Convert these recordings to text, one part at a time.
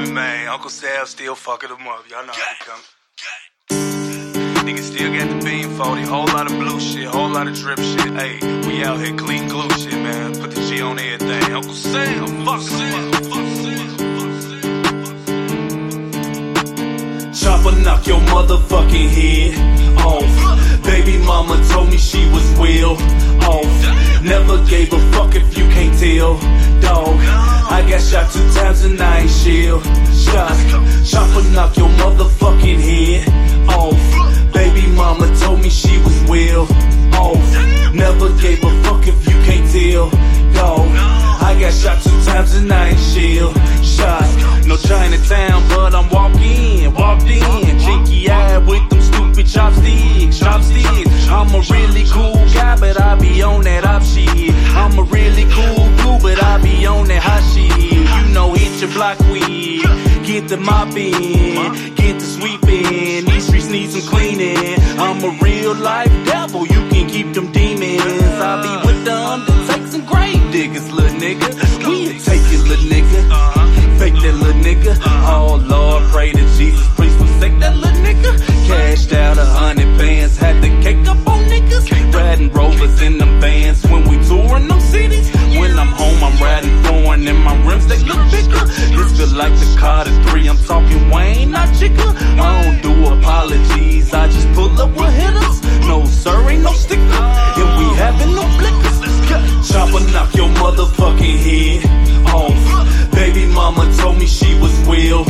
Uncle Sam still fucking them up. Y'all know how it come. Niggas still got the beam 40, whole lot of blue shit, whole lot of drip shit. Hey, we out here clean glue shit, man. Put the G on everything. Uncle Sam, fuck Sam, fuck Sam. Chopper knock your motherfucking head off. Baby mama told me she was well off. Never gave a fuck if you can't tell, dog. I got shot two times and I ain't shield. Shot, chopper knock your motherfucking head off. Baby mama told me she was well off. Never gave a fuck if you can't tell, dog. I got shot two times and I ain't shield. Shot, no Chinatown, but I'm walking, walked in, chinky eye with them stupid chopsticks, chopsticks. I'm a really cool guy, but I be on that block weed, get the mopping, get the sweeping. These streets need some cleaning. I'm a real life devil, you can keep them demons. I'll be with the undertakes and grave diggers, little nigga. We take it, little nigga. Fake that little nigga. Oh Lord, pray to Carter 3, I'm talking Wayne, not Jigga. I don't do apologies, I just pull up with hitters. No sir, ain't no sticker, and we having no flickers. Chopper knock your motherfucking head off. Baby mama told me she was well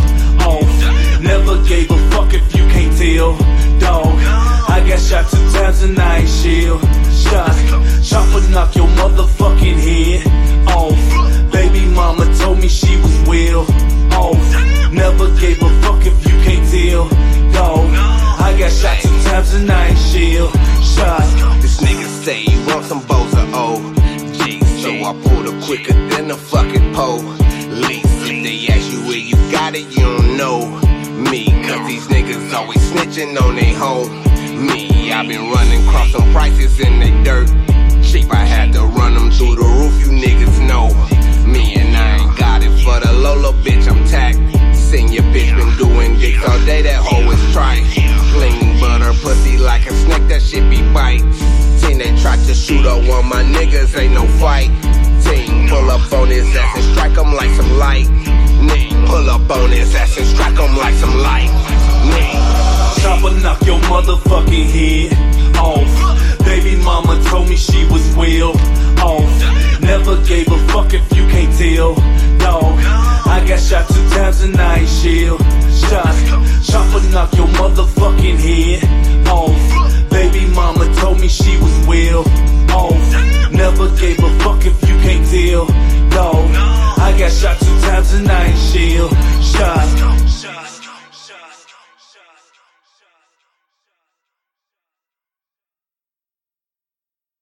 off. Never gave a fuck if you can't tell, dog. I got shot two times and I ain't shield. Shot, chopper knock your motherfucking head off. And I shield. Shot. This nigga say he want some boza OG. So I pulled her quicker than a fucking police. If they ask you where you got it, you don't know me. Cause these niggas always snitching on they home. Me, i been running cross some prices in they dirt niggas, ain't no fight. Team pull up on his ass and strike him like some lightning. Pull up on his ass and strike him like some lightning. Chopper knock your motherfucking head off. Baby mama told me she was well off. Never gave a fuck if you can't tell, dog. I got shot two times and I ain't shield. Shot, chopper knock your motherfucking head off. Baby mama told me she was well off. Never gave a fuck if you can't deal. No, I got shot two times and I ain't shield.